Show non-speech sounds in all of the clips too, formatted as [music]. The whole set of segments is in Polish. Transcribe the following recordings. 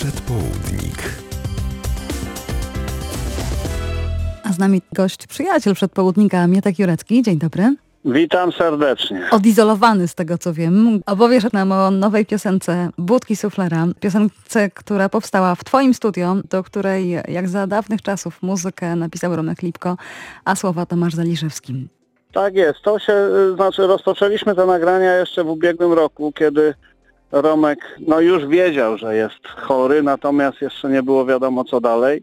Przedpołudnik. A z nami gość, przyjaciel przedpołudnika Mietek Jurecki. Dzień dobry. Witam serdecznie. Odizolowany z tego co wiem, opowiesz nam o nowej piosence Budki Suflera. Piosence, która powstała w twoim studio, do której jak za dawnych czasów muzykę napisał Romek Lipko, a słowa Tomasz Zaliszewski. Tak jest. To się, y, znaczy rozpoczęliśmy te nagrania jeszcze w ubiegłym roku, kiedy Romek no już wiedział, że jest chory, natomiast jeszcze nie było wiadomo co dalej.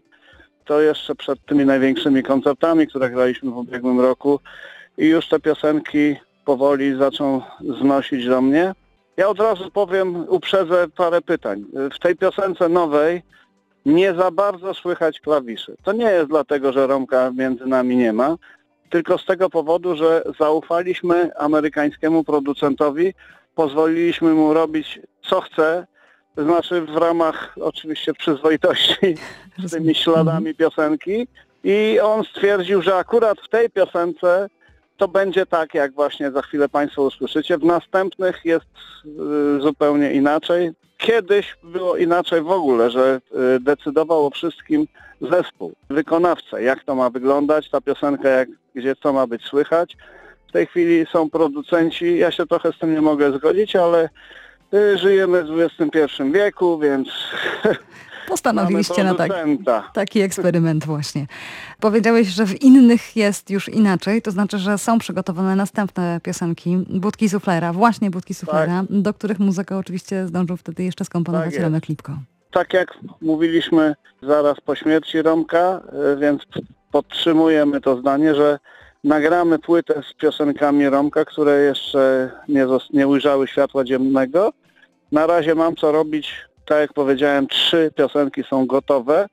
To jeszcze przed tymi największymi koncertami, które graliśmy w ubiegłym roku i już te piosenki powoli zaczął znosić do mnie. Ja od razu powiem, uprzedzę parę pytań. W tej piosence nowej nie za bardzo słychać klawiszy. To nie jest dlatego, że Romka między nami nie ma, tylko z tego powodu, że zaufaliśmy amerykańskiemu producentowi, pozwoliliśmy mu robić co chce, to znaczy w ramach oczywiście przyzwoitości [laughs] z tymi śladami piosenki i on stwierdził, że akurat w tej piosence to będzie tak, jak właśnie za chwilę Państwo usłyszycie. W następnych jest y, zupełnie inaczej. Kiedyś było inaczej w ogóle, że y, decydował o wszystkim zespół, wykonawca, jak to ma wyglądać, ta piosenka, jak, gdzie co ma być słychać. W tej chwili są producenci, ja się trochę z tym nie mogę zgodzić, ale y, żyjemy w XXI wieku, więc [laughs] Postanowiliście na tak, taki eksperyment właśnie. Powiedziałeś, że w innych jest już inaczej, to znaczy, że są przygotowane następne piosenki Budki Suflera, właśnie Budki Suflera, do których muzykę oczywiście zdążył wtedy jeszcze skomponować Tak. Romek Lipko. tak jak mówiliśmy zaraz po śmierci Romka, y, więc podtrzymujemy to zdanie, że nagramy płytę z piosenkami Romka, które jeszcze nie, nie ujrzały światła dziennego. Na razie mam co robić, tak jak powiedziałem, trzy piosenki są gotowe.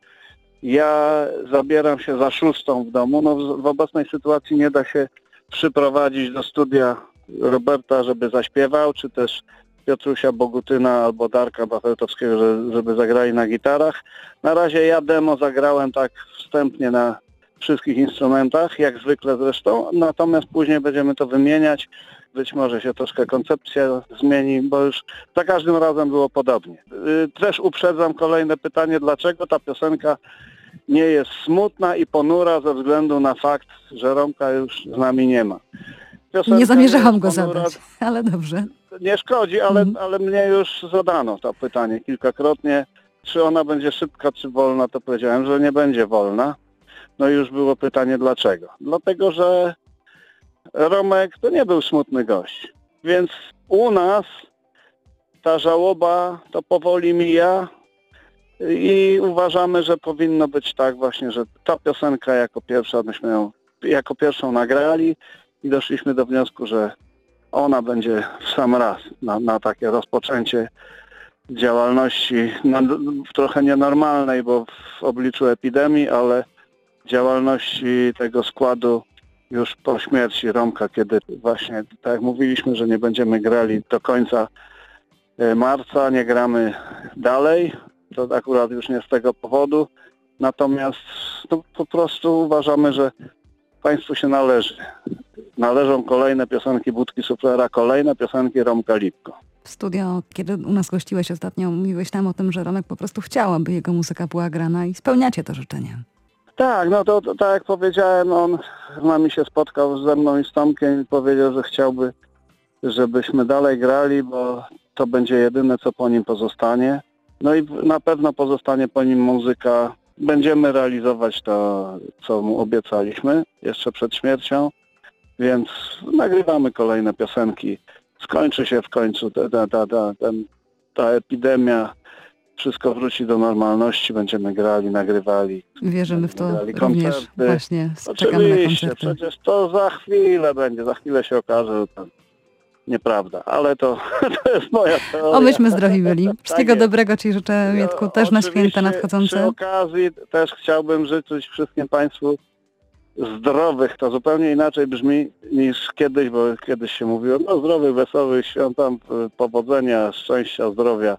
Ja zabieram się za szóstą w domu. No, w, w obecnej sytuacji nie da się przyprowadzić do studia Roberta, żeby zaśpiewał, czy też Piotrusia Bogutyna albo Darka Bafeltowskiego, że- żeby zagrali na gitarach. Na razie ja demo zagrałem tak wstępnie na wszystkich instrumentach, jak zwykle zresztą, natomiast później będziemy to wymieniać. Być może się troszkę koncepcja zmieni, bo już za każdym razem było podobnie. Yy, Też uprzedzam kolejne pytanie, dlaczego ta piosenka nie jest smutna i ponura ze względu na fakt, że Romka już z nami nie ma. Piosenka Nie zamierzałam go ponura zadać, [laughs] ale dobrze. nie szkodzi, ale, Mhm. ale mnie już zadano to pytanie kilkakrotnie. Czy ona będzie szybka, czy wolna, to powiedziałem, że nie będzie wolna. No i już było pytanie dlaczego. Dlatego, że Romek to nie był smutny gość. Więc u nas ta żałoba to powoli mija i uważamy, że powinno być tak właśnie, że ta piosenka jako pierwsza, myśmy ją jako pierwszą nagrali i doszliśmy do wniosku, że ona będzie w sam raz na, na takie rozpoczęcie działalności no, trochę nienormalnej, bo w obliczu epidemii, ale działalności tego składu już po śmierci Romka, kiedy właśnie, tak jak mówiliśmy, że nie będziemy grali do końca e, marca, nie gramy dalej, to akurat już nie z tego powodu, natomiast no, po prostu uważamy, że Państwu się należy. Należą kolejne piosenki Budki Suflera, kolejne piosenki Romka Lipko. W studio, kiedy u nas gościłeś ostatnio, mówiłeś tam o tym, że Romek po prostu chciał, aby jego muzyka była grana i spełniacie to życzenie. Tak, no to, to tak jak powiedziałem, on z nami się spotkał ze mną i z Tomkiem i powiedział, że chciałby, żebyśmy dalej grali, bo to będzie jedyne, co po nim pozostanie. No i na pewno pozostanie po nim muzyka. Będziemy realizować to, co mu obiecaliśmy jeszcze przed śmiercią, więc nagrywamy kolejne piosenki. Skończy się w końcu ta, ta, ta, ta, ta epidemia, wszystko wróci do normalności, będziemy grali, nagrywali. Wierzymy w to Grali również. koncerty. Właśnie czekamy na Oczywiście, koncerty. przecież to za chwilę będzie, za chwilę się okaże, że to nieprawda, ale to, [laughs] to jest moja teoria. Obyśmy zdrowi byli. [laughs] Wszystkiego jest. dobrego Ci życzę, Mietku, też na święta Oczywiście Przy nadchodzące. okazji też chciałbym życzyć wszystkim Państwu zdrowych, to zupełnie inaczej brzmi niż kiedyś, bo kiedyś się mówiło, no zdrowych, wesołych świąt, tam, y, powodzenia, szczęścia, zdrowia.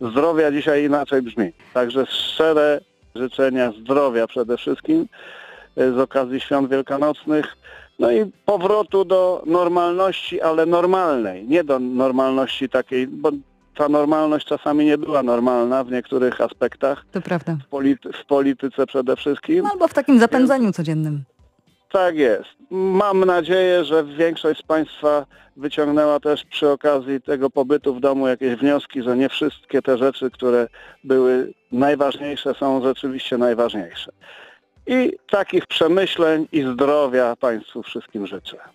Zdrowia dzisiaj inaczej brzmi. Także szczere życzenia zdrowia przede wszystkim y, z okazji świąt wielkanocnych. No i powrotu do normalności, ale normalnej, nie do normalności takiej, bo ta normalność czasami nie była normalna w niektórych aspektach, To prawda. w, polity- w polityce przede wszystkim. No, albo w takim zapędzeniu codziennym. Tak jest. Mam nadzieję, że większość z Państwa wyciągnęła też przy okazji tego pobytu w domu jakieś wnioski, że nie wszystkie te rzeczy, które były najważniejsze, są rzeczywiście najważniejsze. I takich przemyśleń i zdrowia Państwu wszystkim życzę.